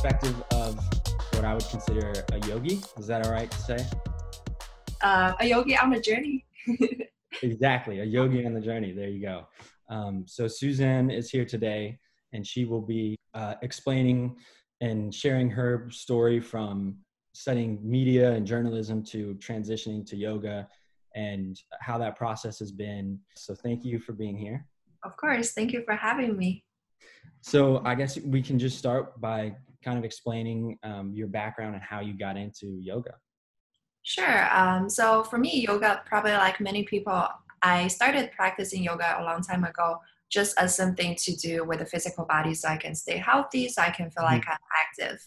perspective of what I would consider a yogi. Is that all right to say? Uh, a yogi on a journey. exactly, a yogi on the journey. There you go. Um, so Suzanne is here today, and she will be uh, explaining and sharing her story from studying media and journalism to transitioning to yoga and how that process has been. So thank you for being here. Of course. Thank you for having me. So I guess we can just start by kind of explaining um, your background and how you got into yoga. Sure. Um, so for me, yoga, probably like many people, I started practicing yoga a long time ago just as something to do with the physical body so I can stay healthy, so I can feel mm-hmm. like I'm active.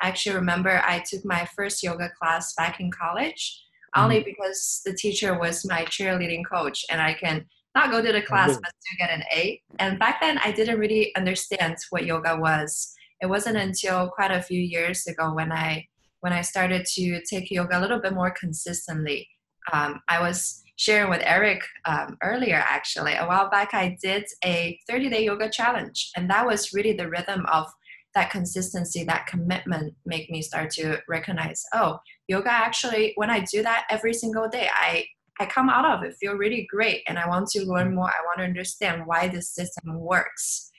I actually remember I took my first yoga class back in college mm-hmm. only because the teacher was my cheerleading coach and I can not go to the class but still get an A. And back then I didn't really understand what yoga was. It wasn't until quite a few years ago when I when I started to take yoga a little bit more consistently. Um, I was sharing with Eric um, earlier, actually. A while back, I did a 30 day yoga challenge, and that was really the rhythm of that consistency, that commitment, make me start to recognize, oh, yoga actually, when I do that every single day, I I come out of it feel really great, and I want to learn more. I want to understand why this system works.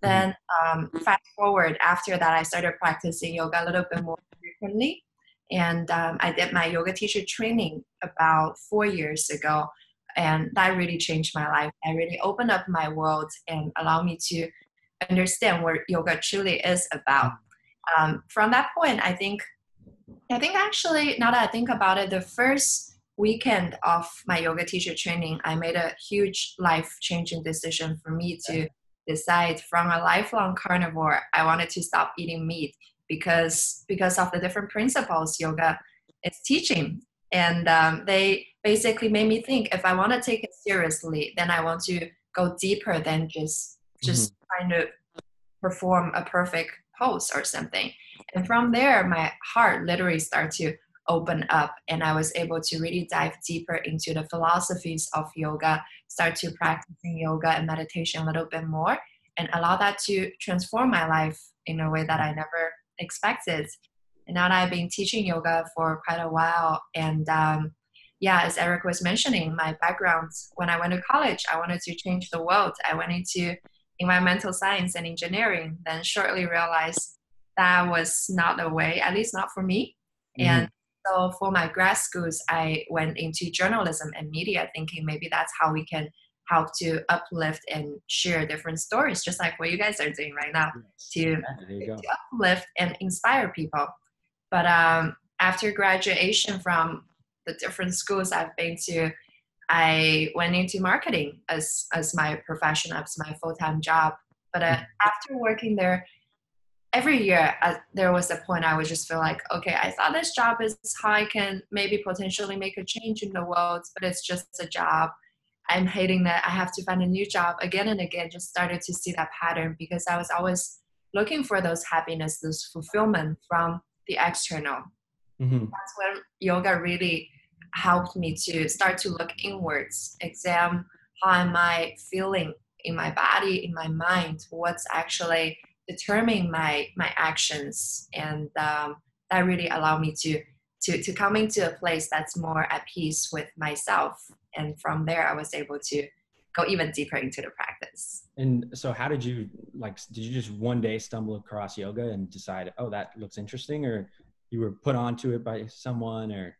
Then um, fast forward after that, I started practicing yoga a little bit more frequently and um, I did my yoga teacher training about four years ago. And that really changed my life. I really opened up my world and allowed me to understand what yoga truly is about. Um, from that point, I think, I think actually, now that I think about it, the first weekend of my yoga teacher training, I made a huge life changing decision for me to decide from a lifelong carnivore, I wanted to stop eating meat because because of the different principles yoga is teaching and um, they basically made me think if i want to take it seriously then i want to go deeper than just just mm-hmm. trying to perform a perfect pose or something and from there my heart literally started to open up and i was able to really dive deeper into the philosophies of yoga start to practicing yoga and meditation a little bit more and allow that to transform my life in a way that i never expected. And now that I've been teaching yoga for quite a while, and um, yeah, as Eric was mentioning, my background when I went to college, I wanted to change the world. I went into environmental science and engineering, then shortly realized that was not the way, at least not for me. Mm-hmm. And so for my grad schools, I went into journalism and media, thinking maybe that's how we can help to uplift and share different stories, just like what you guys are doing right now to, to uplift and inspire people. But um, after graduation from the different schools I've been to, I went into marketing as, as my profession, as my full time job. But uh, mm-hmm. after working there, every year uh, there was a point I would just feel like, okay, I thought this job is how I can maybe potentially make a change in the world, but it's just a job I'm hating that I have to find a new job again and again, just started to see that pattern because I was always looking for those happiness, those fulfillment from the external. Mm-hmm. That's when yoga really helped me to start to look inwards, examine how am I feeling in my body, in my mind, what's actually determining my my actions, and um, that really allowed me to to to come into a place that's more at peace with myself. And from there i was able to go even deeper into the practice. And so how did you like did you just one day stumble across yoga and decide oh that looks interesting or you were put onto it by someone or?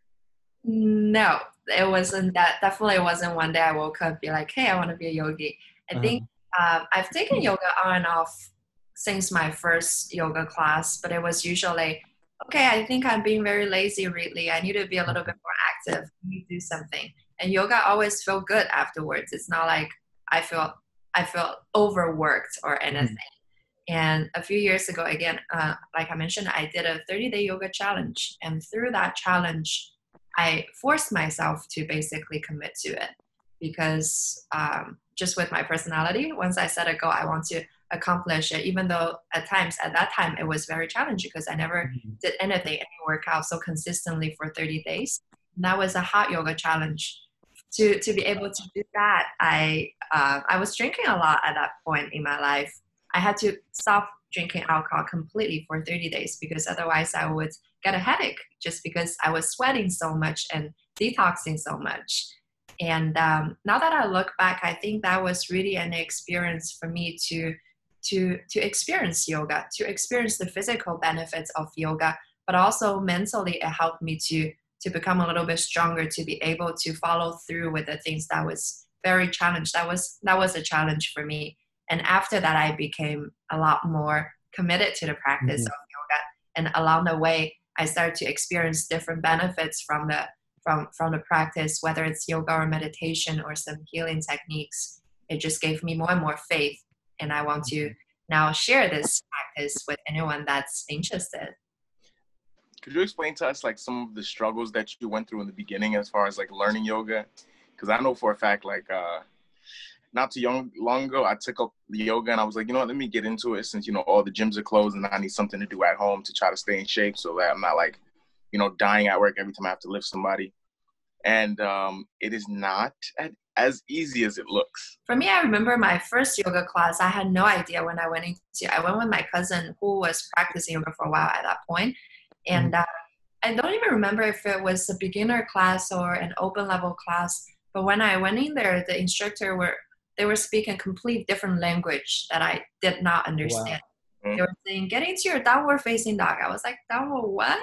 No it wasn't that definitely wasn't one day i woke up be like hey i want to be a yogi. I uh-huh. think um, i've taken yoga on and off since my first yoga class but it was usually okay i think i'm being very lazy really. i need to be a little bit more active I need to do something and yoga always feel good afterwards it's not like i feel i feel overworked or mm-hmm. anything mm-hmm. and a few years ago again uh, like i mentioned i did a 30 day yoga challenge and through that challenge i forced myself to basically commit to it because um, just with my personality once i set a goal i want to accomplish it even though at times at that time it was very challenging because i never mm-hmm. did anything any workout so consistently for 30 days and that was a hot yoga challenge to to be able to do that, I uh, I was drinking a lot at that point in my life. I had to stop drinking alcohol completely for 30 days because otherwise I would get a headache just because I was sweating so much and detoxing so much. And um, now that I look back, I think that was really an experience for me to to to experience yoga, to experience the physical benefits of yoga, but also mentally it helped me to to become a little bit stronger, to be able to follow through with the things that was very challenged. That was that was a challenge for me. And after that, I became a lot more committed to the practice mm-hmm. of yoga. And along the way, I started to experience different benefits from the from from the practice, whether it's yoga or meditation or some healing techniques. It just gave me more and more faith, and I want to now share this practice with anyone that's interested. Could you explain to us like some of the struggles that you went through in the beginning as far as like learning yoga? Because I know for a fact, like uh, not too young, long ago, I took up yoga and I was like, you know what, let me get into it since, you know, all the gyms are closed and I need something to do at home to try to stay in shape so that I'm not like, you know, dying at work every time I have to lift somebody. And um, it is not as easy as it looks. For me, I remember my first yoga class. I had no idea when I went into. I went with my cousin who was practicing yoga for a while at that point, and mm-hmm. uh, I don't even remember if it was a beginner class or an open level class. But when I went in there, the instructor were they were speaking complete different language that I did not understand. Wow. They were saying, get into your downward facing dog. I was like, downward what?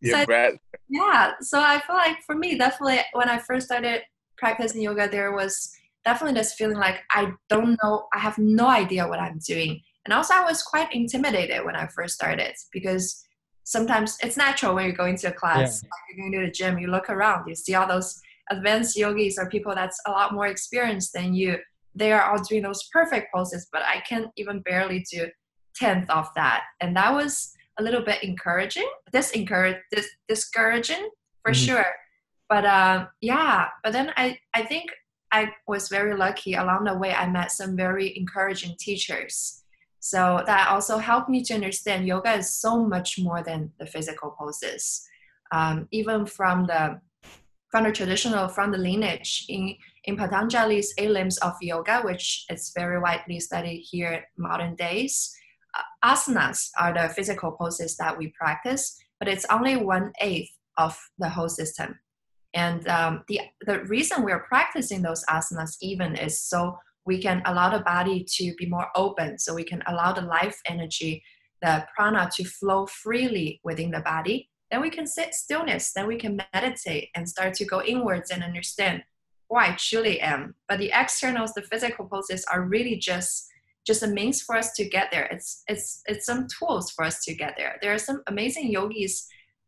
Yeah, so Brad. yeah. So I feel like for me, definitely when I first started practicing yoga, there was definitely this feeling like I don't know, I have no idea what I'm doing. And also I was quite intimidated when I first started because sometimes it's natural when you're going to a class, yeah. like you're going to the gym, you look around, you see all those advanced yogis or people that's a lot more experienced than you they are all doing those perfect poses, but I can even barely do tenth of that. And that was a little bit encouraging, this encourage this discouraging for mm-hmm. sure. But uh, yeah, but then I I think I was very lucky along the way. I met some very encouraging teachers. So that also helped me to understand yoga is so much more than the physical poses. Um, even from the from the traditional, from the lineage in in Patanjali's Eight Limbs of Yoga, which is very widely studied here in modern days, uh, asanas are the physical poses that we practice, but it's only one eighth of the whole system. And um, the, the reason we're practicing those asanas even is so we can allow the body to be more open, so we can allow the life energy, the prana to flow freely within the body. Then we can sit stillness, then we can meditate and start to go inwards and understand who I truly am. But the externals, the physical poses are really just just a means for us to get there. It's it's it's some tools for us to get there. There are some amazing yogis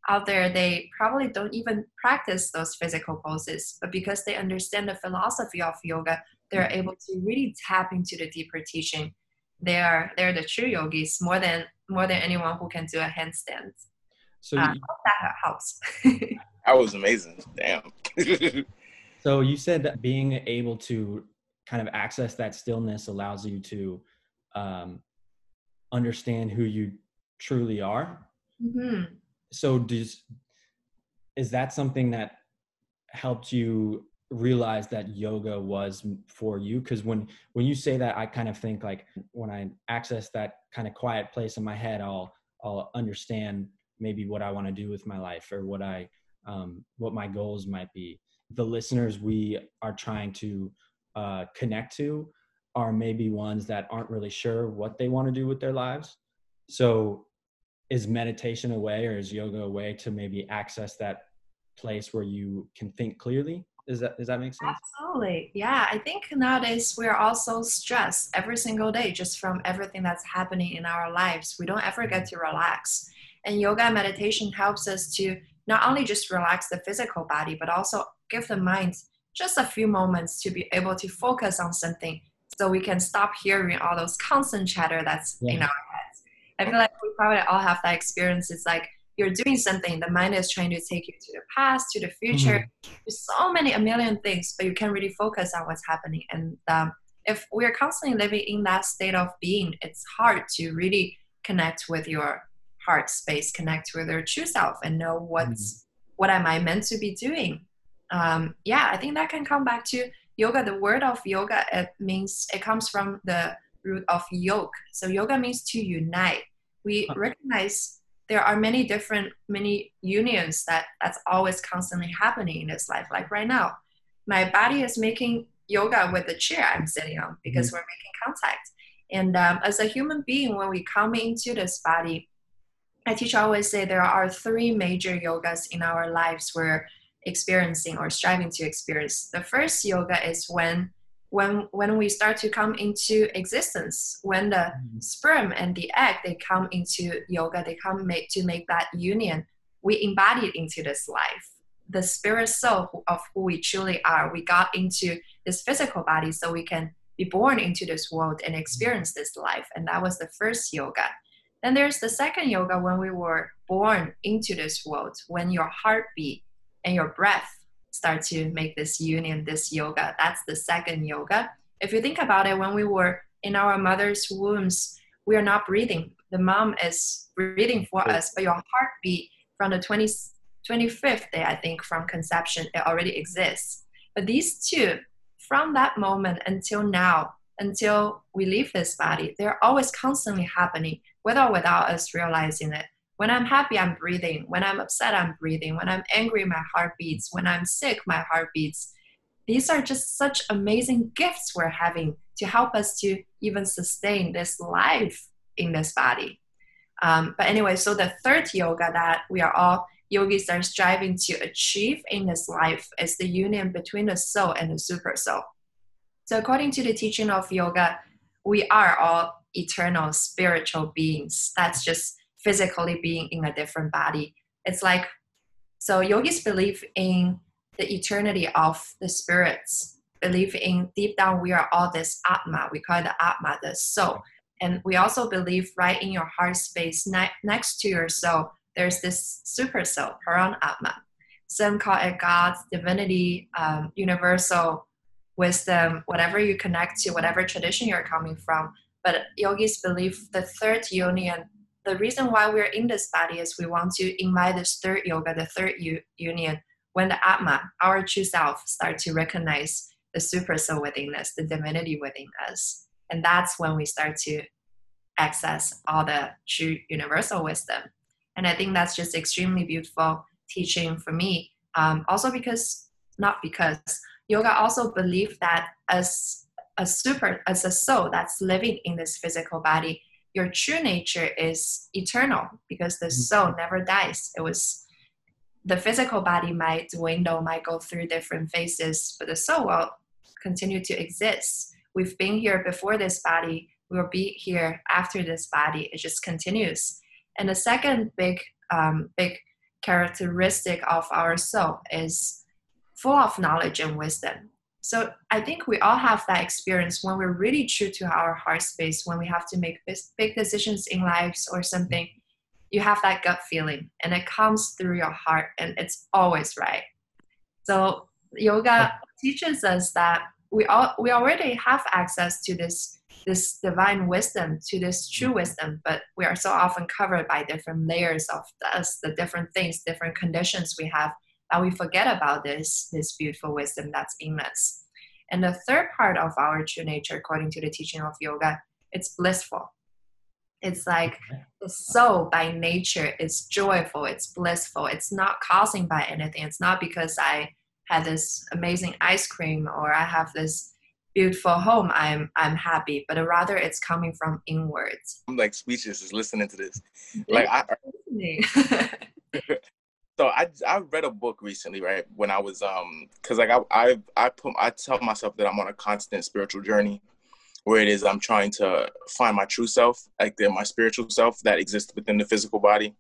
out there. They probably don't even practice those physical poses, but because they understand the philosophy of yoga, they're able to really tap into the deeper teaching. They are they're the true yogis more than more than anyone who can do a handstand. So uh, you, that helps. that was amazing. Damn. So you said that being able to kind of access that stillness allows you to um, understand who you truly are. Mm-hmm. So does is that something that helped you realize that yoga was for you because when when you say that i kind of think like when i access that kind of quiet place in my head i'll i'll understand maybe what i want to do with my life or what i um, what my goals might be the listeners we are trying to uh, connect to are maybe ones that aren't really sure what they want to do with their lives. So, is meditation a way or is yoga a way to maybe access that place where you can think clearly? Is that does that make sense? Absolutely. Yeah. I think nowadays we're all so stressed every single day just from everything that's happening in our lives. We don't ever get mm-hmm. to relax. And yoga meditation helps us to not only just relax the physical body, but also give the mind just a few moments to be able to focus on something so we can stop hearing all those constant chatter that's yeah. in our heads. I feel like we probably all have that experience. It's like you're doing something, the mind is trying to take you to the past, to the future, mm-hmm. There's so many, a million things, but you can't really focus on what's happening. And um, if we're constantly living in that state of being, it's hard to really connect with your heart space, connect with your true self, and know what's mm-hmm. what am I meant to be doing um, yeah, I think that can come back to yoga. The word of yoga it means it comes from the root of yoke. So yoga means to unite. We recognize there are many different many unions that that's always constantly happening in this life. Like right now, my body is making yoga with the chair I'm sitting on because mm-hmm. we're making contact. And um, as a human being, when we come into this body, I teach always say there are three major yogas in our lives we're experiencing or striving to experience. The first yoga is when when when we start to come into existence, when the mm-hmm. sperm and the egg they come into yoga, they come make, to make that union. We embodied into this life. The spirit soul of who we truly are. We got into this physical body so we can be born into this world and experience this life. And that was the first yoga. Then there's the second yoga when we were born into this world, when your heartbeat and your breath start to make this union, this yoga. That's the second yoga. If you think about it, when we were in our mother's wombs, we are not breathing. The mom is breathing for us, but your heartbeat from the 20, 25th day, I think, from conception, it already exists. But these two, from that moment until now, until we leave this body, they're always constantly happening with or without us realizing it. When I'm happy, I'm breathing. When I'm upset, I'm breathing. When I'm angry, my heart beats. When I'm sick, my heart beats. These are just such amazing gifts we're having to help us to even sustain this life in this body. Um, but anyway, so the third yoga that we are all yogis are striving to achieve in this life is the union between the soul and the super soul. So, according to the teaching of yoga, we are all eternal spiritual beings. That's just physically being in a different body. It's like, so yogis believe in the eternity of the spirits, believe in deep down we are all this Atma. We call it the Atma, the soul. And we also believe right in your heart space, ne- next to your soul, there's this super soul, Paramatma. Some call it God, divinity, um, universal wisdom, whatever you connect to, whatever tradition you're coming from. But yogis believe the third union, the reason why we're in this body is we want to invite this third yoga, the third u- union, when the Atma, our true self, start to recognize the super soul within us, the divinity within us. And that's when we start to access all the true universal wisdom. And I think that's just extremely beautiful teaching for me. Um, also because, not because, yoga also believe that as a super as a soul that's living in this physical body your true nature is eternal because the mm-hmm. soul never dies. It was the physical body might dwindle might go through different phases but the soul will continue to exist. We've been here before this body. We will be here after this body. It just continues. And the second big um, big characteristic of our soul is full of knowledge and wisdom. So I think we all have that experience when we're really true to our heart space, when we have to make big decisions in lives or something. You have that gut feeling, and it comes through your heart, and it's always right. So yoga teaches us that we all we already have access to this this divine wisdom, to this true mm-hmm. wisdom, but we are so often covered by different layers of us, the different things, different conditions we have and we forget about this this beautiful wisdom that's in us. And the third part of our true nature according to the teaching of yoga it's blissful. It's like the soul by nature is joyful it's blissful. It's not causing by anything. It's not because i had this amazing ice cream or i have this beautiful home i'm i'm happy but rather it's coming from inwards. I'm like speechless just listening to this. Like i so I I read a book recently, right? When I was um, cause like I I I put I tell myself that I'm on a constant spiritual journey, where it is I'm trying to find my true self, like the, my spiritual self that exists within the physical body,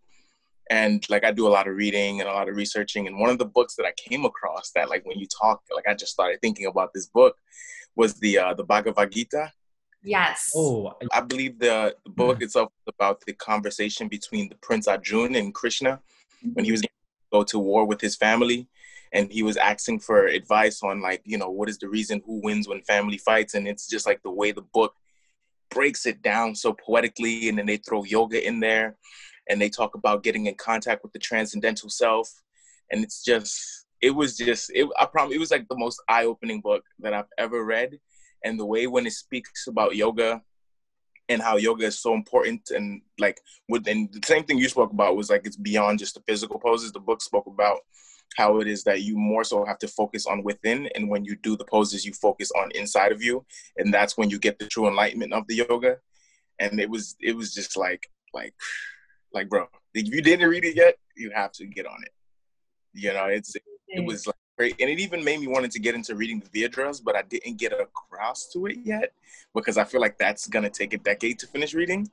and like I do a lot of reading and a lot of researching. And one of the books that I came across that like when you talk, like I just started thinking about this book, was the uh, the Bhagavad Gita. Yes. Oh, I believe the, the book itself is about the conversation between the Prince Arjun and Krishna when he was go to war with his family. And he was asking for advice on like you know what is the reason who wins when family fights? And it's just like the way the book breaks it down so poetically. And then they throw yoga in there. And they talk about getting in contact with the transcendental self. And it's just it was just it i promise it was like the most eye-opening book that i've ever read. And the way when it speaks about yoga and how yoga is so important and like within the same thing you spoke about was like it's beyond just the physical poses. The book spoke about how it is that you more so have to focus on within and when you do the poses you focus on inside of you and that's when you get the true enlightenment of the yoga. And it was it was just like like like bro if you didn't read it yet you have to get on it. You know it's it was like great and it even made me wanted to get into reading the Vedas but i didn't get across to it yet because i feel like that's gonna take a decade to finish reading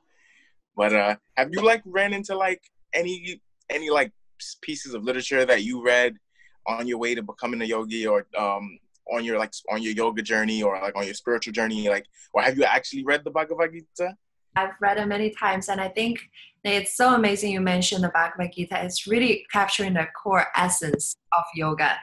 but uh have you like ran into like any any like pieces of literature that you read on your way to becoming a yogi or um on your like on your yoga journey or like on your spiritual journey like or have you actually read the bhagavad gita I've read it many times, and I think it's so amazing you mentioned the Bhagavad Gita. It's really capturing the core essence of yoga.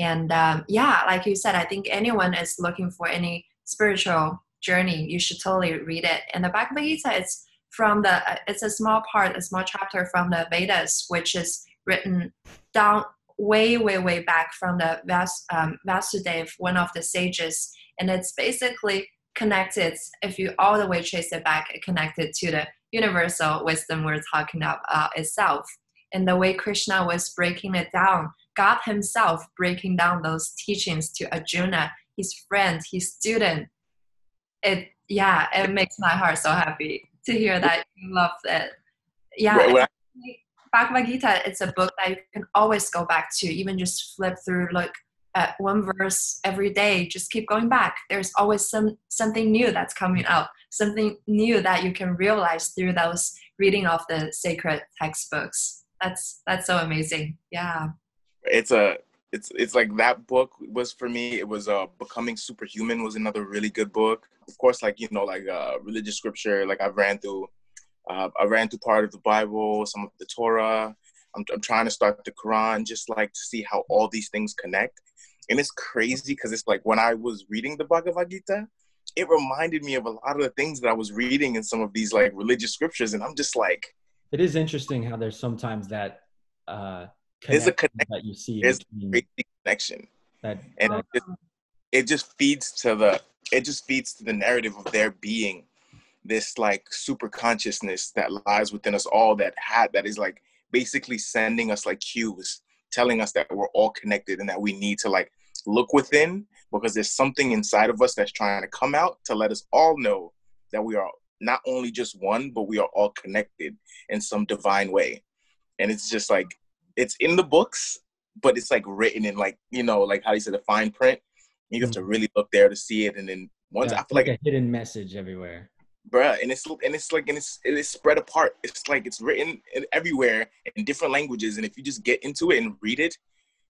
And um, yeah, like you said, I think anyone is looking for any spiritual journey, you should totally read it. And the Bhagavad Gita is from the, it's a small part, a small chapter from the Vedas, which is written down way, way, way back from the Vyas, um, one of the sages. And it's basically connected, if you all the way trace it back, it connected to the universal wisdom we're talking about uh, itself. And the way Krishna was breaking it down, God Himself breaking down those teachings to Arjuna, his friend, his student. It yeah, it makes my heart so happy to hear that you love it. Yeah. Bhagavad Gita, it's a book that you can always go back to, even just flip through, look at one verse every day just keep going back there's always some something new that's coming out something new that you can realize through those reading of the sacred textbooks that's that's so amazing yeah it's a it's it's like that book was for me. It was uh becoming superhuman was another really good book. Of course like you know like uh religious scripture like i've ran through uh, i ran through part of the bible some of the torah. I'm, I'm trying to start the quran just like to see how all these things connect. And it's crazy because it's like when I was reading the Bhagavad Gita, it reminded me of a lot of the things that I was reading in some of these like religious scriptures. And I'm just like, it is interesting how there's sometimes that uh, there's a connection that you see. There's a connection. That, and that, it, it just feeds to the it just feeds to the narrative of there being this like super consciousness that lies within us all that had that is like basically sending us like cues telling us that we're all connected and that we need to like look within because there's something inside of us that's trying to come out to let us all know that we are not only just one, but we are all connected in some divine way. And it's just like, it's in the books, but it's like written in like, you know, like how you said, the fine print. You have to mm-hmm. really look there to see it. And then once yeah, I feel like, like a hidden message everywhere bruh and it's and it's like and it's it's spread apart it's like it's written everywhere in different languages and if you just get into it and read it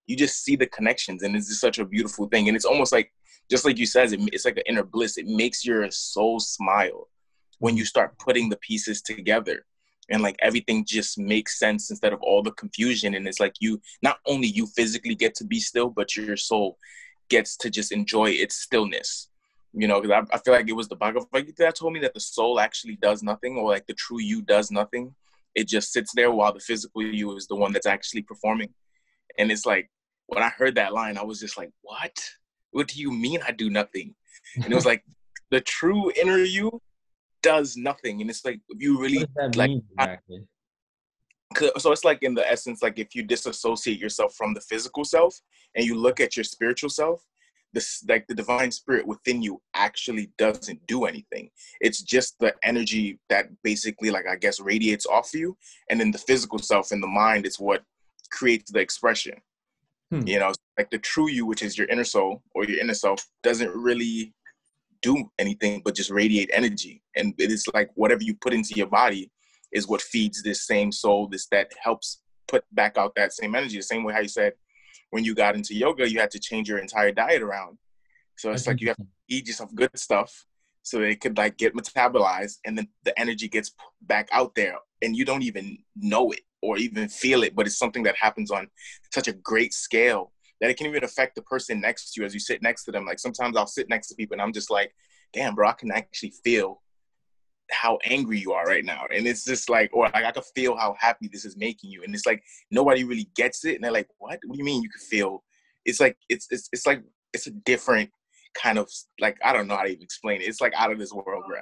you just see the connections and it's just such a beautiful thing and it's almost like just like you says it, it's like an inner bliss it makes your soul smile when you start putting the pieces together and like everything just makes sense instead of all the confusion and it's like you not only you physically get to be still but your soul gets to just enjoy its stillness you know because I, I, feel like it was the bhagavad gita that told me that the soul actually does nothing or like the true you does nothing it just sits there while the physical you is the one that's actually performing and it's like when I heard that line, I was just like, what? What do you mean I do nothing? And it was like, the true inner you does nothing. And it's like, you really like, exactly? so it's like in the essence, like if you disassociate yourself from the physical self and you look at your spiritual self, this like the divine spirit within you actually doesn't do anything. It's just the energy that basically like I guess radiates off you. And then the physical self and the mind is what creates the expression. Hmm. You know, like the true you, which is your inner soul or your inner self, doesn't really do anything but just radiate energy. And it is like whatever you put into your body is what feeds this same soul, this that helps put back out that same energy. The same way how you said when you got into yoga, you had to change your entire diet around. So it's like you have to eat yourself good stuff so it could like get metabolized and then the energy gets back out there and you don't even know it or even feel it, but it's something that happens on such a great scale that it can even affect the person next to you as you sit next to them. Like sometimes I'll sit next to people and I'm just like, damn, bro, I can actually feel how angry you are right now. And it's just like, or like I can feel how happy this is making you. And it's like nobody really gets it. And they're like, what? What do you mean you can feel? It's like it's it's it's like it's a different kind of like I don't know how to even explain it. It's like out of this world, bro.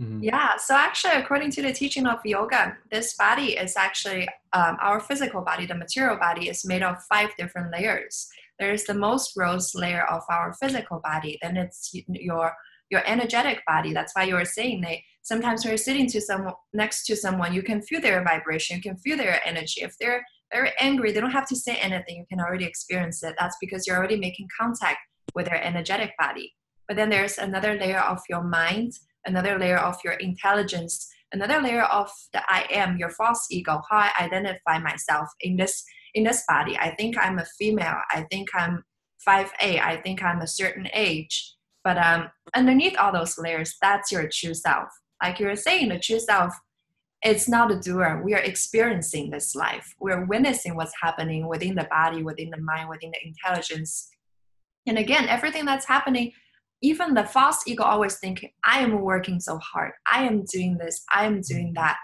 Mm-hmm. Yeah. So actually, according to the teaching of yoga, this body is actually um, our physical body. The material body is made of five different layers. There is the most gross layer of our physical body. Then it's your your energetic body. That's why you were saying that sometimes when you're sitting to some next to someone, you can feel their vibration, you can feel their energy. If they're very angry, they don't have to say anything. You can already experience it. That's because you're already making contact with their energetic body. But then there's another layer of your mind, another layer of your intelligence, another layer of the I am, your false ego, how I identify myself in this in this body. I think I'm a female. I think I'm 5A. I think I'm a certain age. But um, underneath all those layers, that's your true self. Like you were saying, the true self, it's not a doer. We are experiencing this life. We're witnessing what's happening within the body, within the mind, within the intelligence. And again, everything that's happening, even the false ego always thinking, I am working so hard. I am doing this. I am doing mm-hmm. that.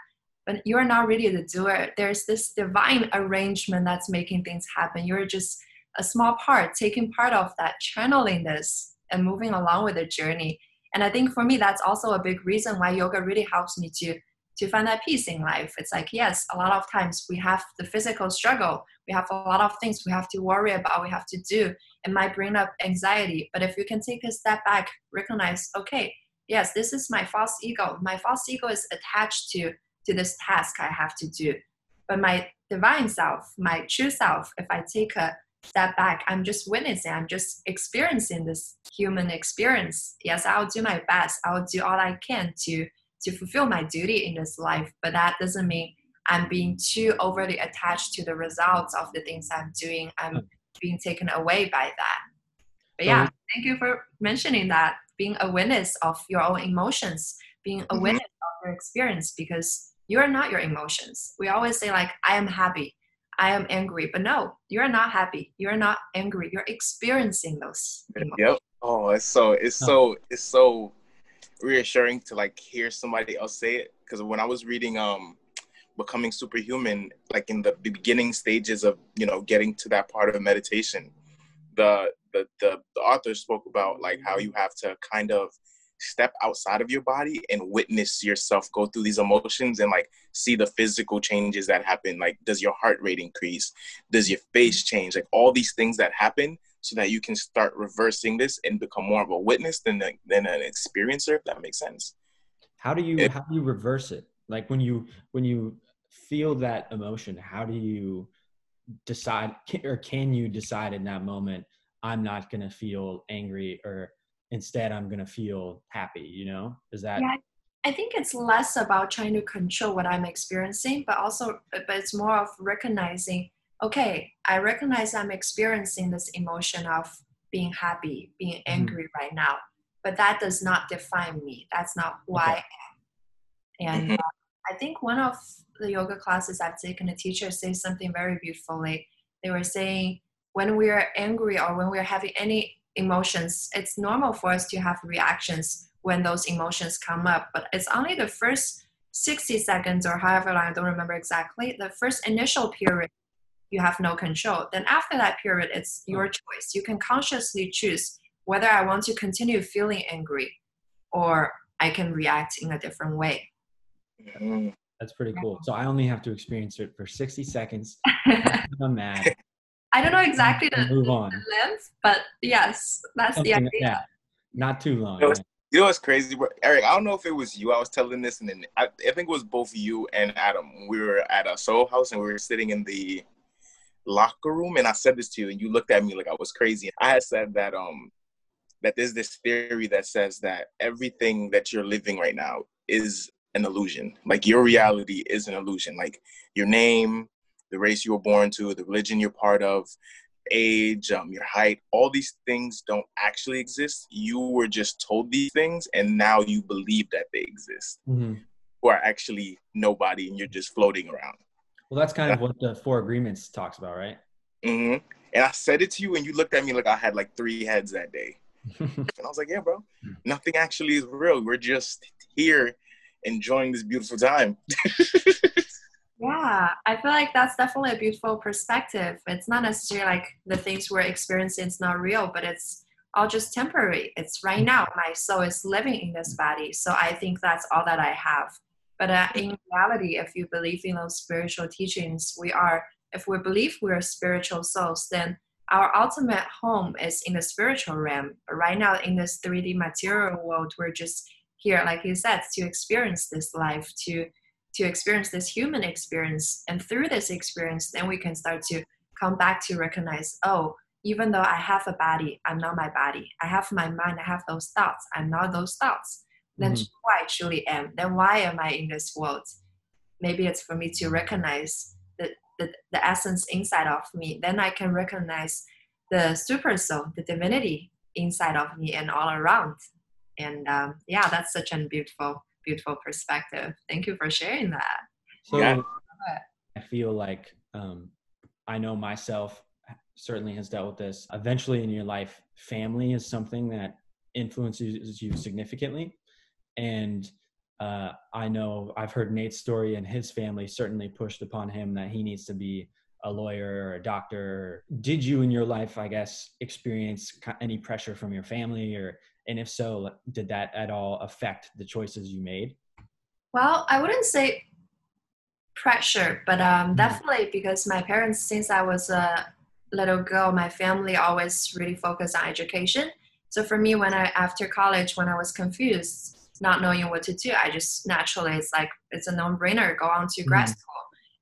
But you're not really the doer. There's this divine arrangement that's making things happen. You're just a small part, taking part of that, channeling this and moving along with the journey. And I think for me, that's also a big reason why yoga really helps me to to find that peace in life. It's like, yes, a lot of times we have the physical struggle. We have a lot of things we have to worry about, we have to do. It might bring up anxiety. But if you can take a step back, recognize, okay, yes, this is my false ego. My false ego is attached to, to this task I have to do. But my divine self, my true self, if I take a step back i'm just witnessing i'm just experiencing this human experience yes i'll do my best i'll do all i can to to fulfill my duty in this life but that doesn't mean i'm being too overly attached to the results of the things i'm doing i'm hmm. being taken away by that but yeah thank you for mentioning that being a witness of your own emotions being a mm-hmm. witness of your experience because you are not your emotions we always say like i am happy I am angry. But no, you're not happy. You're not angry. You're experiencing those. Emotions. Yep. Oh, it's so it's so it's so reassuring to like hear somebody else say it. Because when I was reading um becoming superhuman, like in the beginning stages of you know getting to that part of meditation, the the the, the author spoke about like how you have to kind of step outside of your body and witness yourself go through these emotions and like see the physical changes that happen. Like does your heart rate increase? Does your face change? Like all these things that happen so that you can start reversing this and become more of a witness than, a, than an experiencer if that makes sense. How do you how do you reverse it? Like when you when you feel that emotion how do you decide or can you decide in that moment i'm not going to feel angry or instead i'm going to feel happy you know? Is that yeah i think it's less about trying to control what i'm experiencing but also but it's more of recognizing okay i recognize i'm experiencing this emotion of being happy being mm-hmm. angry mm-hmm. right now but that does not define me that's not who okay. i am and mm-hmm. uh, i think one of the yoga classes i've taken a teacher say something very beautifully they were saying when we are angry or when we're having any emotions, it's normal for us to have reactions when those emotions come up, but it's only the first 60 seconds or however long, I don't remember exactly, the first initial period you have no control. Then after that period, it's hmm. your choice. You can consciously choose whether I want to continue feeling angry or I can react in a different way. Hmm. That's pretty cool. So I only have to experience it for 60 seconds. I'm mad. I don't know exactly the, move on. The length, but yes, that's Something, the idea. Yeah, not too long. It was, you know what's crazy, bro? Eric? I don't know if it was you. I was telling this, and then I, I think it was both you and Adam. We were at a Soul House, and we were sitting in the locker room, and I said this to you, and you looked at me like I was crazy. I had said that um that there's this theory that says that everything that you're living right now is an illusion. Like your reality is an illusion. Like your name, the race you were born to, the religion you're part of, age, um, your height, all these things don't actually exist. You were just told these things, and now you believe that they exist. Mm-hmm. Who are actually nobody, and you're just floating around. Well, that's kind of what the Four Agreements talks about, right? Mm-hmm. And I said it to you, and you looked at me like I had like three heads that day. and I was like, "Yeah, bro, nothing actually is real. We're just here enjoying this beautiful time." Yeah, I feel like that's definitely a beautiful perspective. It's not necessarily like the things we're experiencing is not real, but it's all just temporary. It's right now. My soul is living in this body. So I think that's all that I have. But uh, in reality, if you believe in those spiritual teachings, we are, if we believe we're spiritual souls, then our ultimate home is in the spiritual realm. Right now, in this 3D material world, we're just here, like you said, to experience this life, to to experience this human experience. And through this experience, then we can start to come back to recognize, oh, even though I have a body, I'm not my body. I have my mind, I have those thoughts, I'm not those thoughts. Then mm-hmm. who I truly am. Then why am I in this world? Maybe it's for me to recognize the, the, the essence inside of me. Then I can recognize the super soul, the divinity inside of me and all around. And um, yeah, that's such a beautiful, beautiful perspective. Thank you for sharing that. So yeah. I feel like um, I know myself certainly has dealt with this. Eventually in your life, family is something that influences you significantly. And uh, I know I've heard Nate's story, and his family certainly pushed upon him that he needs to be a lawyer or a doctor. Did you in your life, I guess, experience any pressure from your family, or and if so, did that at all affect the choices you made? Well, I wouldn't say pressure, but um, mm-hmm. definitely because my parents, since I was a little girl, my family always really focused on education. So for me, when I after college, when I was confused, not knowing what to do, I just naturally it's like it's a no-brainer. Go on to grad mm. school.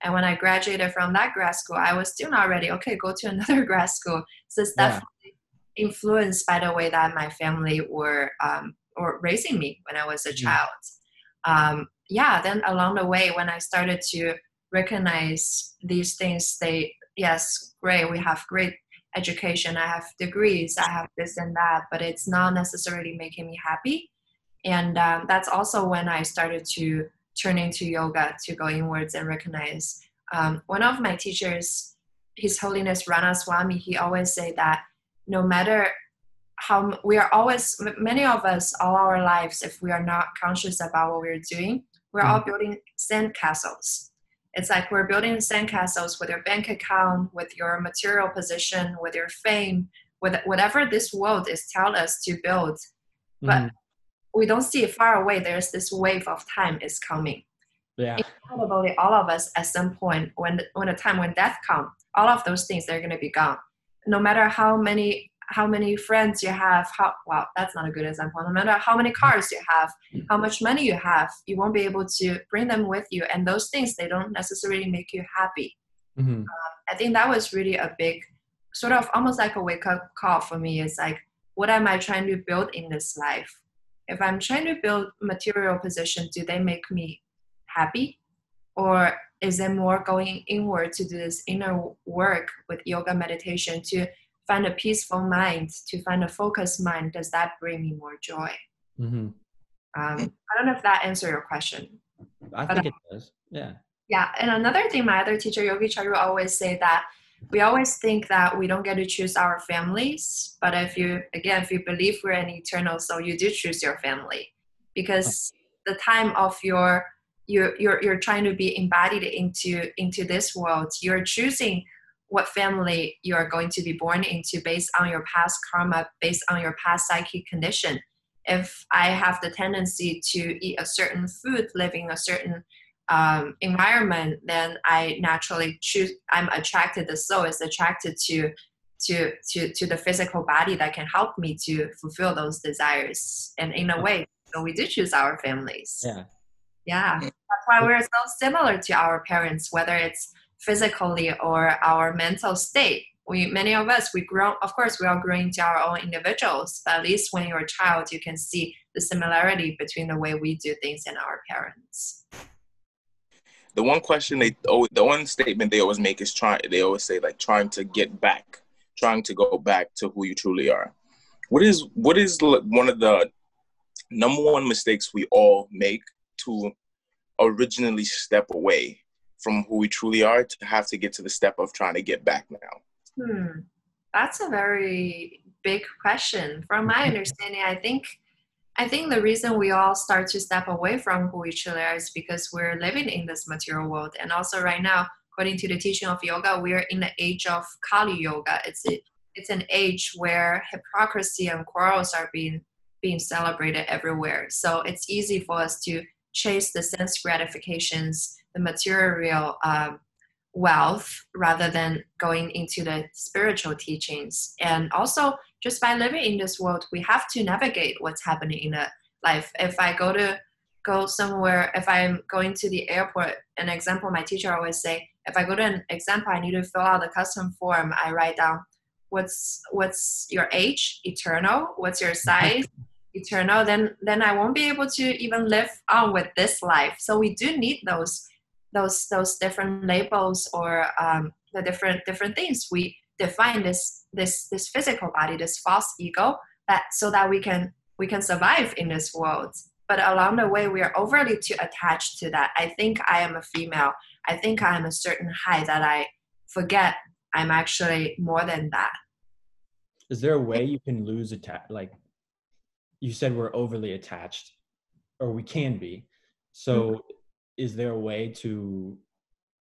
And when I graduated from that grad school, I was still not ready. Okay, go to another grad school. So it's yeah. definitely influenced by the way that my family were um, or raising me when I was a mm. child. Um, yeah, then along the way, when I started to recognize these things, they yes, great, we have great education, I have degrees, I have this and that, but it's not necessarily making me happy. And um, that's also when I started to turn into yoga to go inwards and recognize. Um, one of my teachers, His Holiness Radhanath Swami he always say that no matter how we are always many of us all our lives if we are not conscious about what we're doing we're mm-hmm. all building sand castles it's like we're building sandcastles with your bank account, with your material position, with your fame, with whatever this world is telling us to build. But mm. We don't see it far away. There's this wave of time is coming. Yeah. Inevitably, all of us at some point, when the, when the time when death comes, all of those things they're going to be gone. No matter how many how many friends you have, how well that's not a good example. No matter how many cars you have, how much money you have, you won't be able to bring them with you. And those things they don't necessarily make you happy. Mm-hmm. Um, I think that was really a big sort of almost like a wake up call for me. Is like, what am I trying to build in this life? If I'm trying to build material position, do they make me happy, or is it more going inward to do this inner work with yoga meditation to find a peaceful mind, to find a focused mind, does that bring me more joy? Mm-hmm. Um, I don't know if that answers your question. I think but, it does. Yeah. Yeah. And another thing, my other teacher, Yogi Charu, always say that we always think that we don't get to choose our families. But if you, again, if you believe we're an eternal soul, you do choose your family because the time of your, you're, you're, you're trying to be embodied into, into this world, you're choosing what family you are going to be born into based on your past karma, based on your past psychic condition. If I have the tendency to eat a certain food, live in a certain um, environment, then I naturally choose. I'm attracted. The soul is attracted to to to to the physical body that can help me to fulfill those desires. And in a way, so we do choose our families. Yeah. Yeah. That's why we're so similar to our parents, whether it's physically or our mental state. We many of us we grow of course we are growing to our own individuals, but at least when you're a child you can see the similarity between the way we do things and our parents. The one question they oh the one statement they always make is trying they always say like trying to get back, trying to go back to who you truly are. What is what is one of the number one mistakes we all make to originally step away from who we truly are to have to get to the step of trying to get back now? Hmm. That's a very big question. From my understanding, I think I think the reason we all start to step away from who we truly are is because we're living in this material world. And also right now, according to the teaching of yoga, we are in the age of Kali Yuga. It's it's an age where hypocrisy and quarrels are being being celebrated everywhere. So it's easy for us to chase the sense gratifications, the material um, wealth, rather than going into the spiritual teachings. And also, just by living in this world, we have to navigate what's happening in the life. If I go to go somewhere, if I'm going to the airport, an example my teacher always say, if I go to an example, I need to fill out the custom form. I write down what's what's your age, eternal. What's your size, eternal. Then then I won't be able to even live on with this life. So we do need those those those different labels or um, the different different things we define this this this physical body, this false ego, that so that we can we can survive in this world. But along the way, we are overly too attached to that. I think I am a female. I think I am a certain height that I forget I'm actually more than that. Is there a way you can lose attach? Like you said, we're overly attached, or we can be. So, mm-hmm. is there a way to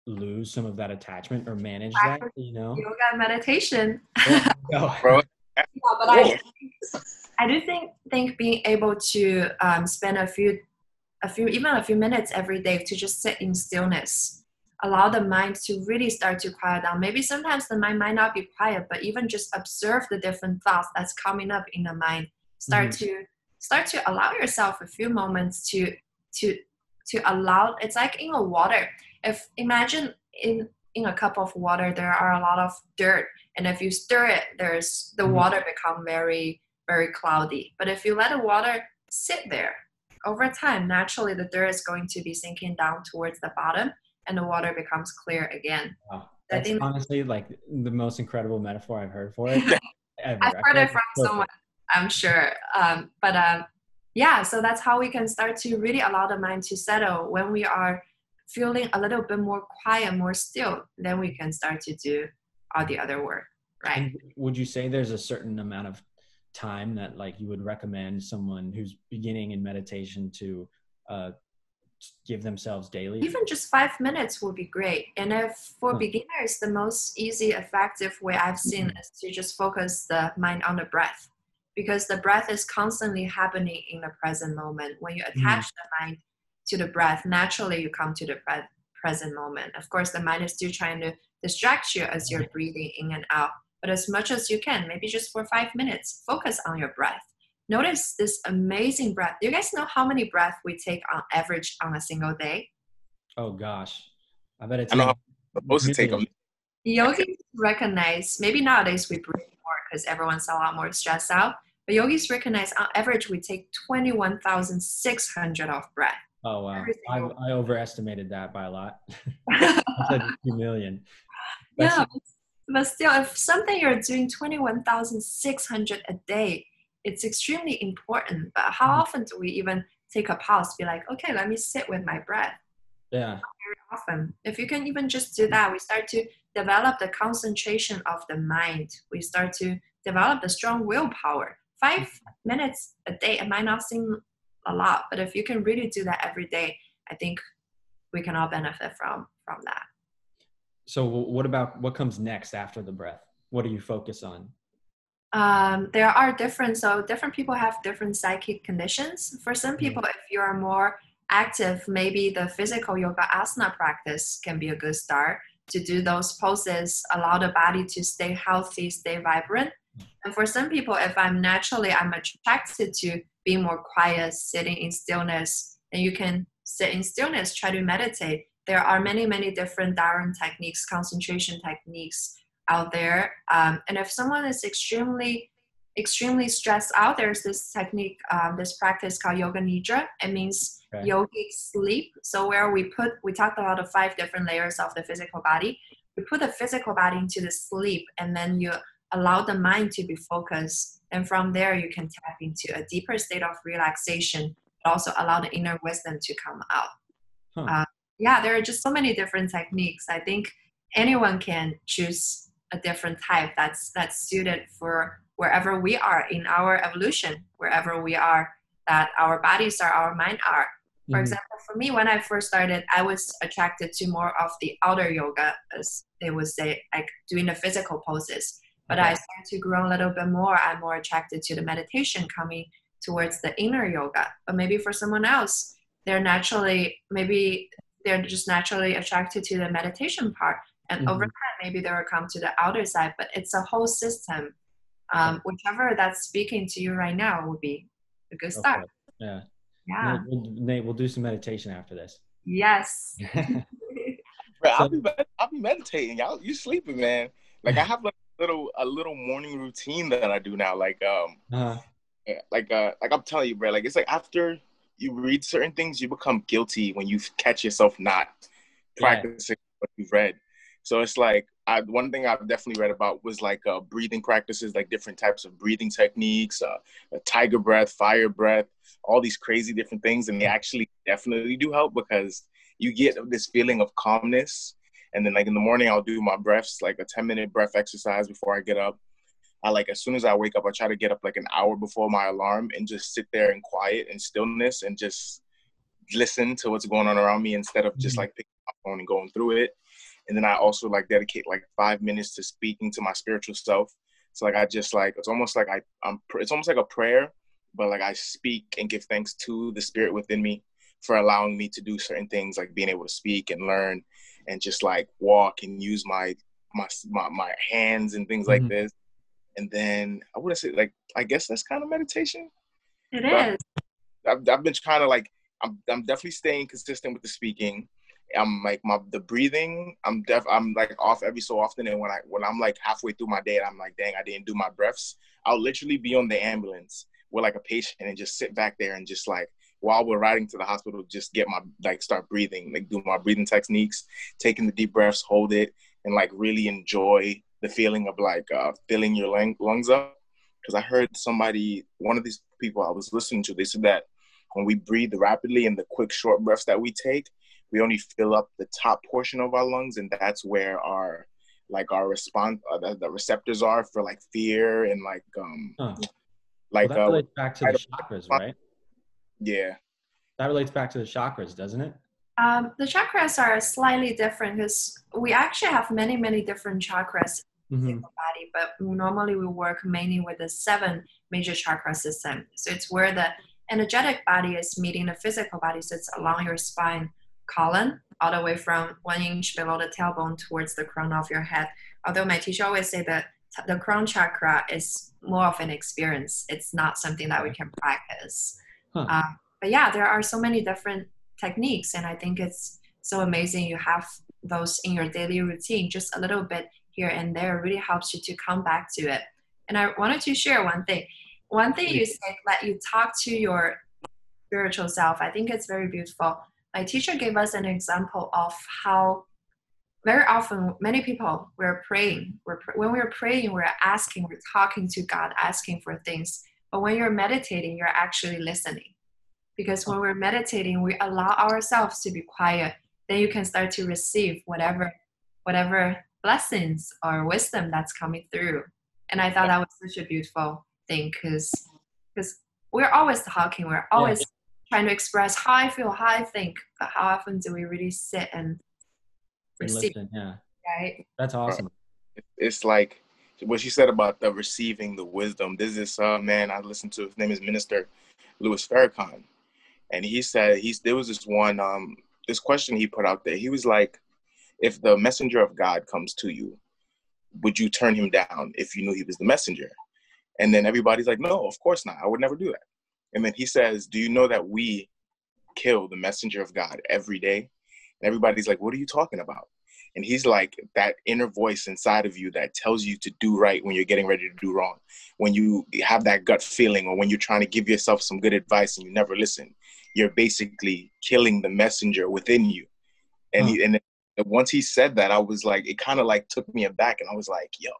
lose some of that attachment or manage that? You know, yoga meditation. No. yeah, but I, I do think think being able to um, spend a few, a few even a few minutes every day to just sit in stillness, allow the mind to really start to quiet down. Maybe sometimes the mind might not be quiet, but even just observe the different thoughts that's coming up in the mind. Start mm-hmm. to start to allow yourself a few moments to to to allow. It's like in a water. If imagine in in a cup of water there are a lot of dirt and if you stir it there's the mm-hmm. water become very very cloudy. But if you let the water sit there over time, naturally the dirt is going to be sinking down towards the bottom and the water becomes clear again. Wow. That's honestly like the most incredible metaphor I've heard for it. I've heard it from perfect. someone, I'm sure. Um, but um, yeah, so that's how we can start to really allow the mind to settle when we are feeling a little bit more quiet, more still, then we can start to do all the other work, right? And would you say there's a certain amount of time that like you would recommend someone who's beginning in meditation to uh, give themselves daily? Even just five minutes would be great. And if for huh. beginners, the most easy, effective way I've seen mm-hmm. is to just focus the mind on the breath, because the breath is constantly happening in the present moment. When you mm-hmm. attach mm-hmm. the mind to the breath, naturally you come to the breath, present moment. Of course, the mind is still trying to distract you as you're breathing in and out but as much as you can, maybe just for five minutes, focus on your breath. Notice this amazing breath. Do you guys know how many breaths we take on average on a single day? Oh gosh, I bet it's. I know supposed to take them. Yogis recognize maybe nowadays we breathe more because everyone's a lot more stressed out. But yogis recognize on average we take twenty one thousand six hundred of breath. Oh wow, I, I, overestimated that by a lot. Two million. That's, yeah, but still, if something you're doing 21,600 a day, it's extremely important. But how mm-hmm. often do we even take a pause, be like, okay, let me sit with my breath? Yeah. Very often. If you can even just do that, we start to develop the concentration of the mind. We start to develop the strong willpower. Five minutes a day, it might not seem a lot, but if you can really do that every day, I think we can all benefit from from that. So what about what comes next after the breath? What do you focus on? Um, there are different, so different people have different psychic conditions. For some mm-hmm. people, if you are more active, maybe the physical yoga asana practice can be a good start to do those poses, allow the body to stay healthy, stay vibrant. And for some people, if I'm naturally, I'm attracted to being more quiet, sitting in stillness, and you can sit in stillness, try to meditate there are many, many different Dharana techniques, concentration techniques out there. Um, and if someone is extremely, extremely stressed out, there's this technique, um, this practice called Yoga Nidra. It means okay. yogic sleep. So where we put, we talked about the five different layers of the physical body. We put the physical body into the sleep, and then you allow the mind to be focused. And from there, you can tap into a deeper state of relaxation, but also allow the inner wisdom to come out. Huh. Uh, yeah, there are just so many different techniques. I think anyone can choose a different type that's that's suited for wherever we are in our evolution, wherever we are, that our bodies are, our mind are. For mm-hmm. example, for me, when I first started, I was attracted to more of the outer yoga, as they would say, like doing the physical poses. But okay. I start to grow a little bit more. I'm more attracted to the meditation coming towards the inner yoga. But maybe for someone else, they're naturally maybe they're just naturally attracted to the meditation part. And mm-hmm. over time maybe they will come to the outer side. But it's a whole system. Um, whichever that's speaking to you right now would be a good start. Okay. yeah. Yeah. We'll, Nate, we'll do some meditation after this. Yes. Bro, I'll, be, I'll be meditating. Y'all you sleeping man. Like i have like a little a little morning routine that i do now like um uh-huh. like uh like i'm telling you bro like it's like after you read certain things, you become guilty when you catch yourself not practicing yeah. what you've read. So it's like I, one thing I've definitely read about was like uh, breathing practices, like different types of breathing techniques, uh, tiger breath, fire breath, all these crazy different things, and they actually definitely do help because you get this feeling of calmness. And then like in the morning, I'll do my breaths, like a ten minute breath exercise before I get up. I like as soon as I wake up, I try to get up like an hour before my alarm and just sit there in quiet and stillness and just listen to what's going on around me instead of just mm-hmm. like picking up my phone and going through it. And then I also like dedicate like five minutes to speaking to my spiritual self. So like I just like it's almost like I I'm it's almost like a prayer, but like I speak and give thanks to the spirit within me for allowing me to do certain things like being able to speak and learn and just like walk and use my my my, my hands and things mm-hmm. like this and then I wouldn't say like I guess that's kind of meditation. It but is. I've, I've been trying to like I'm I'm definitely staying consistent with the speaking. I'm like my the breathing. I'm def I'm like off every so often, and when I when I'm like halfway through my day, and I'm like, dang, I didn't do my breaths. I'll literally be on the ambulance with like a patient and just sit back there and just like while we're riding to the hospital, just get my like start breathing, like do my breathing techniques, taking the deep breaths, hold it, and like really enjoy the feeling of like uh, filling your lungs up. Because I heard somebody, one of these people I was listening to, they said that when we breathe rapidly and the quick short breaths that we take, we only fill up the top portion of our lungs, and that's where our like our response, uh, the, the, receptors are for like fear and like um huh. like well, that uh, back to the chakras, right? Yeah, that relates back to the chakras, doesn't it? Um, the chakras are slightly different because we actually have many, many different chakras mm-hmm. in the body, but normally we work mainly with the seven major chakra system. So it's where the energetic body is meeting the physical body. So it's along your spine column, all the way from one inch below the tailbone towards the crown of your head. Although my teacher always say that the crown chakra is more of an experience. It's not something that we can practice. Huh. Um, but yeah, there are so many different techniques and i think it's so amazing you have those in your daily routine just a little bit here and there really helps you to come back to it. And i wanted to share one thing. One thing you said that you talk to your spiritual self i think it's very beautiful. My teacher gave us an example of how very often many people we're praying we're, when we're praying we're asking we're talking to god asking for things but when you're meditating you're actually listening. Because when we're meditating we allow ourselves to be quiet. Then you can start to receive whatever whatever blessings or wisdom that's coming through. And i thought that was such a beautiful thing because because we're always talking. We're always yeah. trying to express how i feel how i think but how often do we really sit and receive and listen, yeah. right? That's awesome. It's like what she said about the receiving the wisdom. This is uh man I listened to. His name is Minister Louis Farrakhan, and he said he's there was this one um this question he put out there. He was like, if the messenger of God comes to you, would you turn him down if you knew he was the messenger? And then everybody's like, no, of course not. I would never do that. And then he says, do you know that we kill the messenger of God every day? And everybody's like, what are you talking about? And he's like that inner voice inside of you that tells you to do right when you're getting ready to do wrong. When you have that gut feeling or when you're trying to give yourself some good advice and you never listen, you're basically killing the messenger within you. And, he, and once he said that, I was like, it kind of like took me aback and I was like, yo,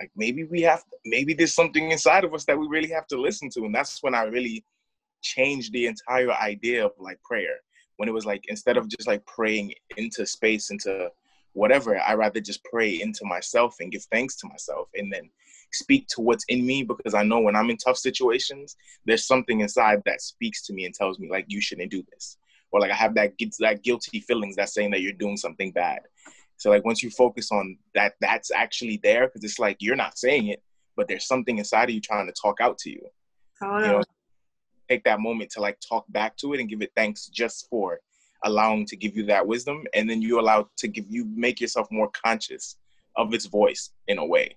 like maybe we have, to, maybe there's something inside of us that we really have to listen to. And that's when I really changed the entire idea of like prayer when it was like instead of just like praying into space into whatever i rather just pray into myself and give thanks to myself and then speak to what's in me because i know when i'm in tough situations there's something inside that speaks to me and tells me like you shouldn't do this or like i have that that guilty feelings that's saying that you're doing something bad So like once you focus on that, that's actually there because it's like you're not saying it, but there's something inside of you trying to talk out to you. Totally. You know, take that moment to like talk back to it and give it thanks just for allowing to give you that wisdom, and then you allow to give you make yourself more conscious of its voice in a way.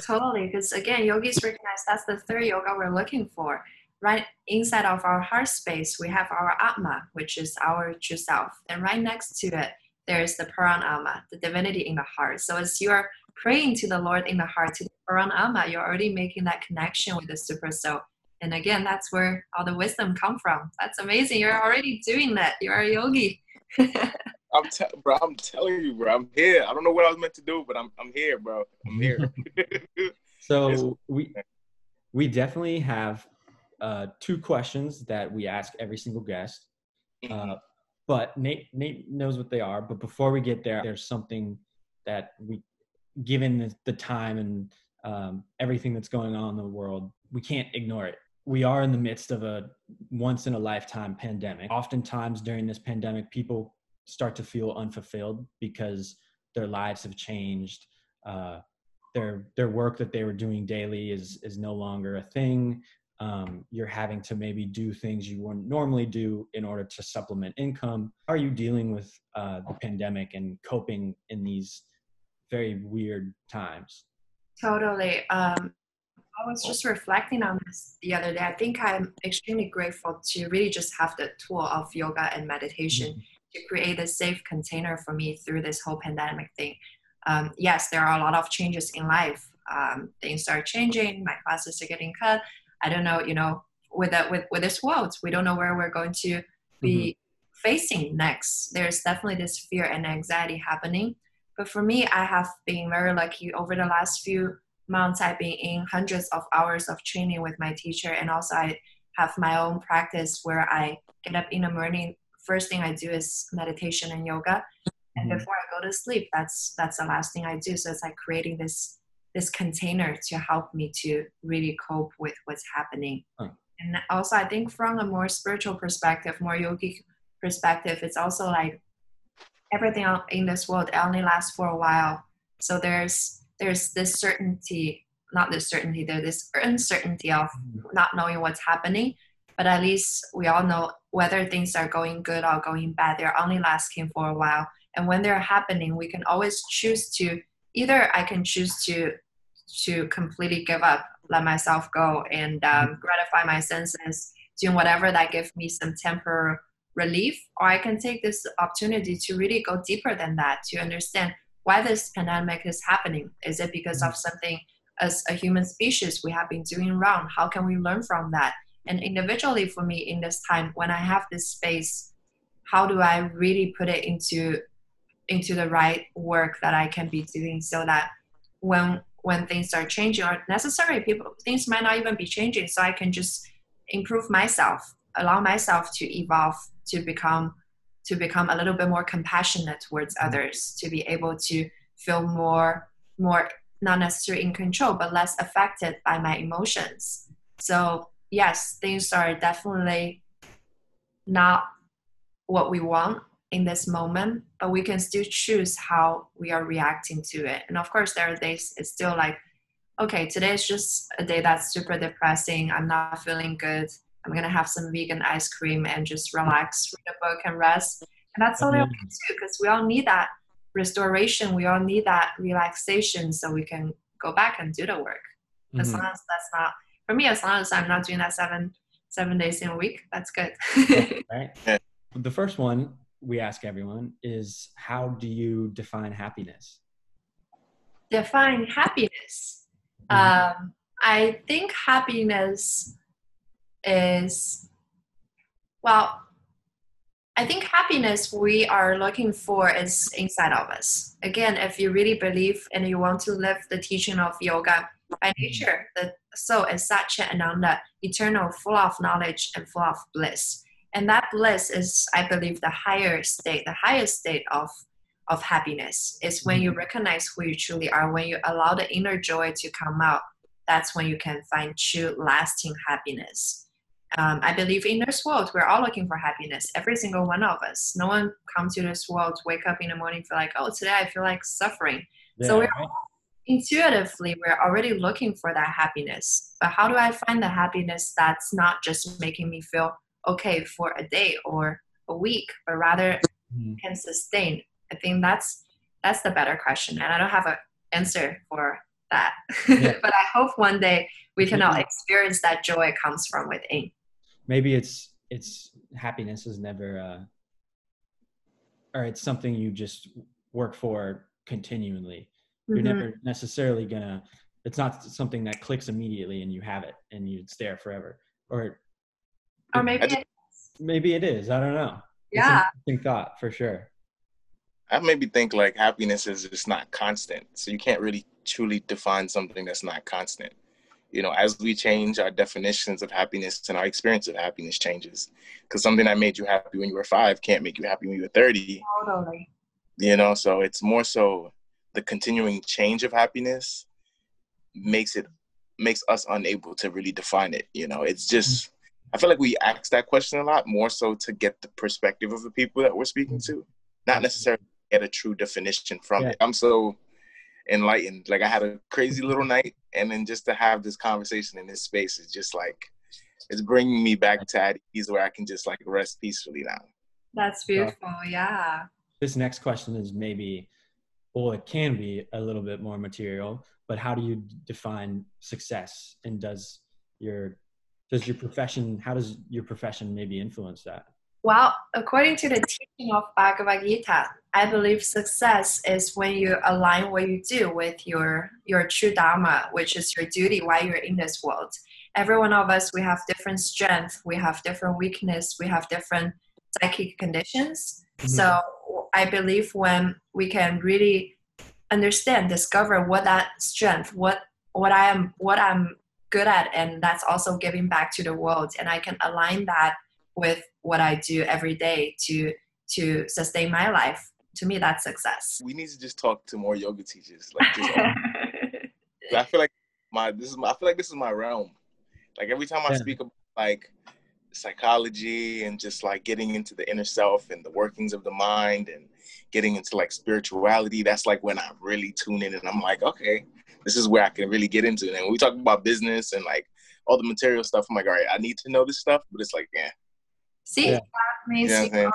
Totally, because again, yogis recognize that's the third yoga we're looking for. Right inside of our heart space, we have our Atma, which is our true self. And right next to it, there's the Paramatma, the divinity in the heart. So as you're praying to the Lord in the heart, to the Paramatma, you're already making that connection with the super soul. And again, that's where all the wisdom come from. That's amazing. You're already doing that. You're a yogi. I'm te- bro. I'm telling you, bro. I'm here. I don't know what I was meant to do, but I'm I'm here, bro. I'm here. so we we definitely have uh, two questions that we ask every single guest. Mm-hmm. Uh, but Nate Nate knows what they are. But before we get there, there's something that we, given the, the time and um, everything that's going on in the world, we can't ignore it. We are in the midst of a once in a lifetime pandemic. Oftentimes during this pandemic, people start to feel unfulfilled because their lives have changed. Uh, their their work that they were doing daily is is no longer a thing. Um, you're having to maybe do things you wouldn't normally do in order to supplement income. Are you dealing with uh, the pandemic and coping in these very weird times? Totally. Um, I was just reflecting on this the other day. I think I'm extremely grateful to really just have the tool of yoga and meditation mm-hmm. to create a safe container for me through this whole pandemic thing. Um, yes, there are a lot of changes in life. Um, things are changing. My classes are getting cut. I don't know, you know, with that with with this world, we don't know where we're going to be mm-hmm. facing next. There's definitely this fear and anxiety happening. But for me, I have been very lucky over the last few months. I've been in hundreds of hours of training with my teacher, and also I have my own practice where I get up in the morning. First thing I do is meditation and yoga, and mm-hmm. before I go to sleep, that's that's the last thing I do. So it's like creating this this container to help me to really cope with what's happening. Huh. And also, I think from a more spiritual perspective, more yogic perspective, it's also like everything in this world only lasts for a while. So there's there's this certainty, not this certainty, there's this uncertainty of not knowing what's happening. But at least we all know whether things are going good or going bad, they're only lasting for a while. And when they're happening, we can always choose to either I can choose to to completely give up, let myself go, and um, gratify my senses, doing whatever that gives me some temporary relief, or I can take this opportunity to really go deeper than that to understand why this pandemic is happening. Is it because of something as a human species we have been doing wrong? How can we learn from that? And individually, for me, in this time, when I have this space, how do I really put it into into the right work that I can be doing so that when when things are changing or necessary people things might not even be changing so I can just improve myself allow myself to evolve to become to become a little bit more compassionate towards mm-hmm. others to be able to feel more more not necessarily in control but less affected by my emotions. So yes things are definitely not what we want in this moment but we can still choose how we are reacting to it. And of course there are days it's still like okay today is just a day that's super depressing. I'm not feeling good I'm gonna have some vegan ice cream and just relax, read a book, and rest. And that's totally okay too, because we all need that restoration. We all need that relaxation, so we can go back and do the work. Mm-hmm. As long as that's not for me, as long as I'm not doing that seven seven days in a week, that's good. right. The first one we ask everyone is, how do you define happiness? Define happiness. Mm-hmm. Um, I think happiness is well i think happiness we are looking for is inside of us. Again if you really believe and you want to live the teaching of yoga by mm-hmm. nature the soul is such an um, ananda eternal full of knowledge and full of bliss. And that bliss is i believe the higher state the highest state of of happiness is when you mm-hmm. recognize who you truly are. When you allow the inner joy to come out that's when you can find true lasting happiness um, I believe in this world, we're all looking for happiness. Every single one of us. No one comes to this world, wake up in the morning, feel like, oh, today I feel like suffering. Yeah, so we're intuitively we're already looking for that happiness. But how do I find the happiness that's not just making me feel okay for a day or a week, but rather Mhm. can sustain? I think that's that's the better question, and I don't have an answer for that. Yeah. but I hope one day we can all experience that joy comes from within. Maybe it's it's happiness is never uh or it's something you just work for continually you're Mhm. never necessarily gonna it's not something that clicks immediately and you have it and you stay there forever or or maybe I just- maybe it is i don't know It's an yeah interesting thought for sure I made me think like happiness is just not constant. So you can't really truly define something that's not constant. You know, as we change our definitions of happiness and our experience of happiness changes. Because something that made you happy when you were five can't make you happy when you were 30. totally You know, so it's more so the continuing change of happiness makes it makes us unable to really define it. You know, it's just mm. I feel like we ask that question a lot more so to get the perspective of the people that we're speaking to, not mm. necessarily get a true definition from Yeah. it. I'm so enlightened. Like I had a crazy little night, and then just to have this conversation in this space is just like it's bringing me back to at ease where I can just like rest peacefully now. that's beautiful yeah. This next question is maybe well it can be a little bit more material but how do you define success? And does your does your profession how does your profession maybe influence that Well, according to the teaching of Bhagavad Gita, I believe success is when you align what you do with your your true dharma, which is your duty while you're in this world. Every one of us, we have different strength, we have different weakness, we have different psychic conditions. Mhm. So I believe when we can really understand, discover what that strength, what what I am, what I'm good at, and that's also giving back to the world, and I can align that with what I do every day to to sustain my life. To me, that's success. We need to just talk to more yoga teachers. Like just um, I feel like my this is my, I feel like this is my realm. Like every time I Yeah. speak about like psychology and just like getting into the inner self and the workings of the mind and getting into like spirituality, that's like when I really tune in and I'm like, okay, this is where I can really get into it. And we talk about business and like all the material stuff, I'm like, all right, I need to know this stuff, but it's like, yeah, See, Yeah. that means Yeah, you're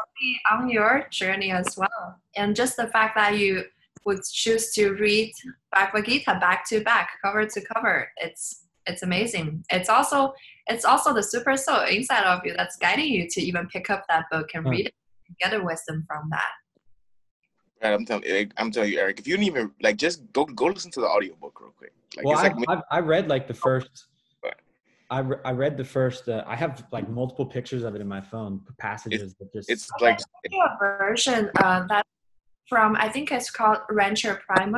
on your journey as well. And just the fact that you would choose to read Bhagavad Gita back to back, cover to cover, it's it's amazing. It's also it's also the super soul inside of you that's guiding you to even pick up that book and Huh. read it and get a wisdom from that. Right, I'm telling you, I'm telling you, Eric, if you didn't even like, just go go listen to the audiobook real quick. Like well it's like I, I, I read like the oh. first Right. I, re- I read the first uh, i have like multiple pictures of it in my phone passages that just it's like a version uh, that from I think it's called Ranchor Prime.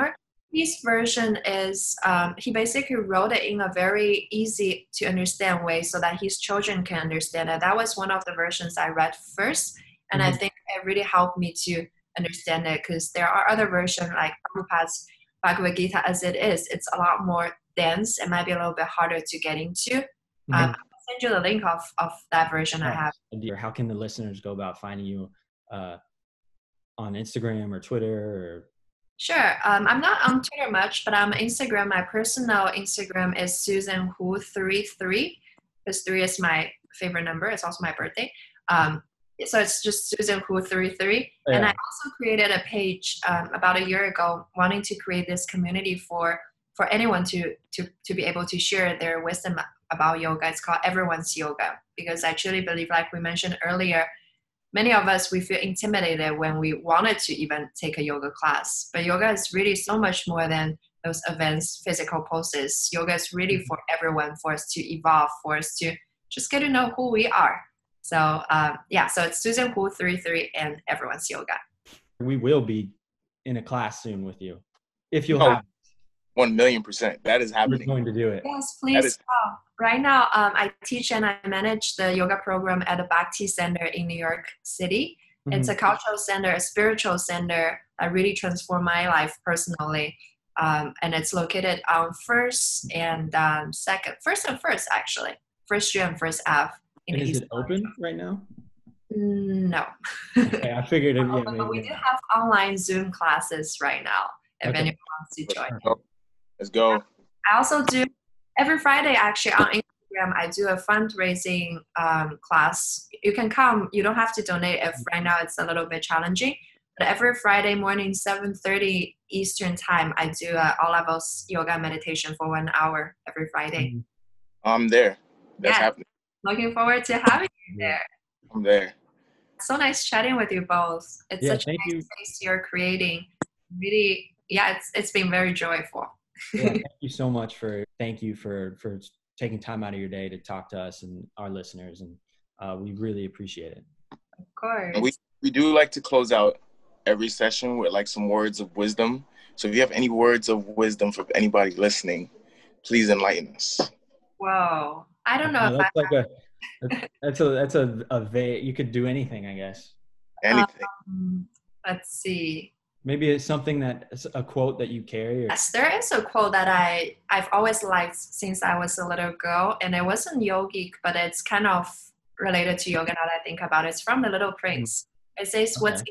His version is um, he basically wrote it in a very easy to understand way so that his children can understand it. That was one of the versions I read first, and I Mhm. think it really helped me to understand it because there are other versions like Prabhupada's Bhagavad Gita as it is. It's a lot more dense and might be a little bit harder to get into. Mhm. Um, I'll send you the link of, of that version I have. idea. How can the listeners go about finding you uh, on Instagram or Twitter or Sure. Um, I'm not on Twitter much, but I'm on Instagram. My personal Instagram is Susan Hu three three. Because three is my favorite number. It's also my birthday. Um, so it's just Susan Hu three three. And I also created a page um, about a year ago, wanting to create this community for for anyone to to to be able to share their wisdom about yoga. It's called Everyone's Yoga because I truly believe, like we mentioned earlier, many of us we feel intimidated when we wanted to even take a yoga class. But yoga is really so much more than those advanced physical poses. Yoga is really for everyone for us to evolve for us to just get to know who we are. So um, yeah so it's susan hu 33 and everyone's yoga. We will be in a class soon with you if you'll Oh, have one million percent. That is we're happening. going to do it yes please is- come. right now um, i teach and i manage the yoga program at the bhakti center in new york city It's a cultural center, a spiritual center that really transformed my life personally. Um, and it's located on First and um, Second, First and First actually, First Street and First Ave in and the is East it open right now? Mm, No. Okay, I figured it. Yeah, but we do have online Zoom classes right now if Okay. anyone wants to join. Let's go. I also do every Friday actually on Instagram. I do a fundraising um, class. You can come. You don't have to donate if right now it's a little bit challenging. But every Friday morning, seven thirty Eastern time, I do a all levels yoga meditation for one hour every Friday. Mhm. I'm there. That's Yeah. happening. Looking forward to having you there. I'm there. So nice chatting with you both. It's Yeah, such a nice you. space you're creating. Really, yeah, it's it's been very joyful. Yeah, thank you so much for thank you for for taking time out of your day to talk to us and our listeners, and uh, we really appreciate it. Of course. We we do like to close out every session with like some words of wisdom. So if you have any words of wisdom for anybody listening, please enlighten us. Whoa. I don't know Yeah, if I that's like a that's- that's a that's a a va- you could do anything, I guess. Anything. Um, let's see. Maybe it's something that a quote that you carry. Or, Yes, there is a quote that I I've always liked since I was a little girl, and it wasn't yogic, but it's kind of related to yoga now that I think about it. It's from The Little Prince. It says, "What's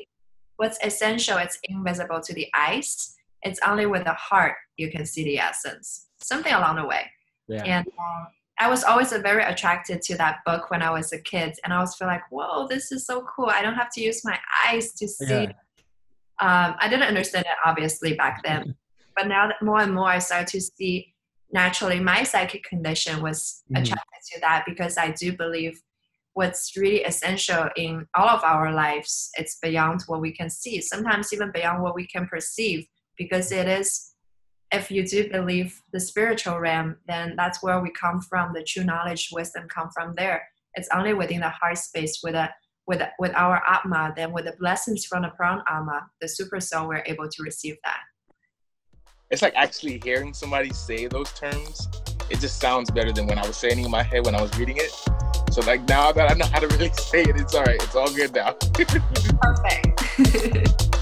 what's essential? It's invisible to the eyes. It's only with the heart you can see the essence." Something along the way. yeah. And um, I was always very attracted to that book when I was a kid, and I was feel like, "Whoa, this is so cool! I don't have to use my eyes to see." Yeah. Um, I didn't understand it obviously back then, but now that more and more I start to see naturally my psychic condition was Mhm. attracted to that because I do believe what's really essential in all of our lives it's beyond what we can see sometimes even beyond what we can perceive because it is if you do believe the spiritual realm then that's where we come from the true knowledge wisdom come from there. It's only within the heart space with a with with our atma then with the blessings from the atma the super soul we're able to receive that It's like actually hearing somebody say those terms. It just sounds better than when I was saying it in my head when I was reading it. So like now that I know how to really say it, it's all right. It's all good now. perfect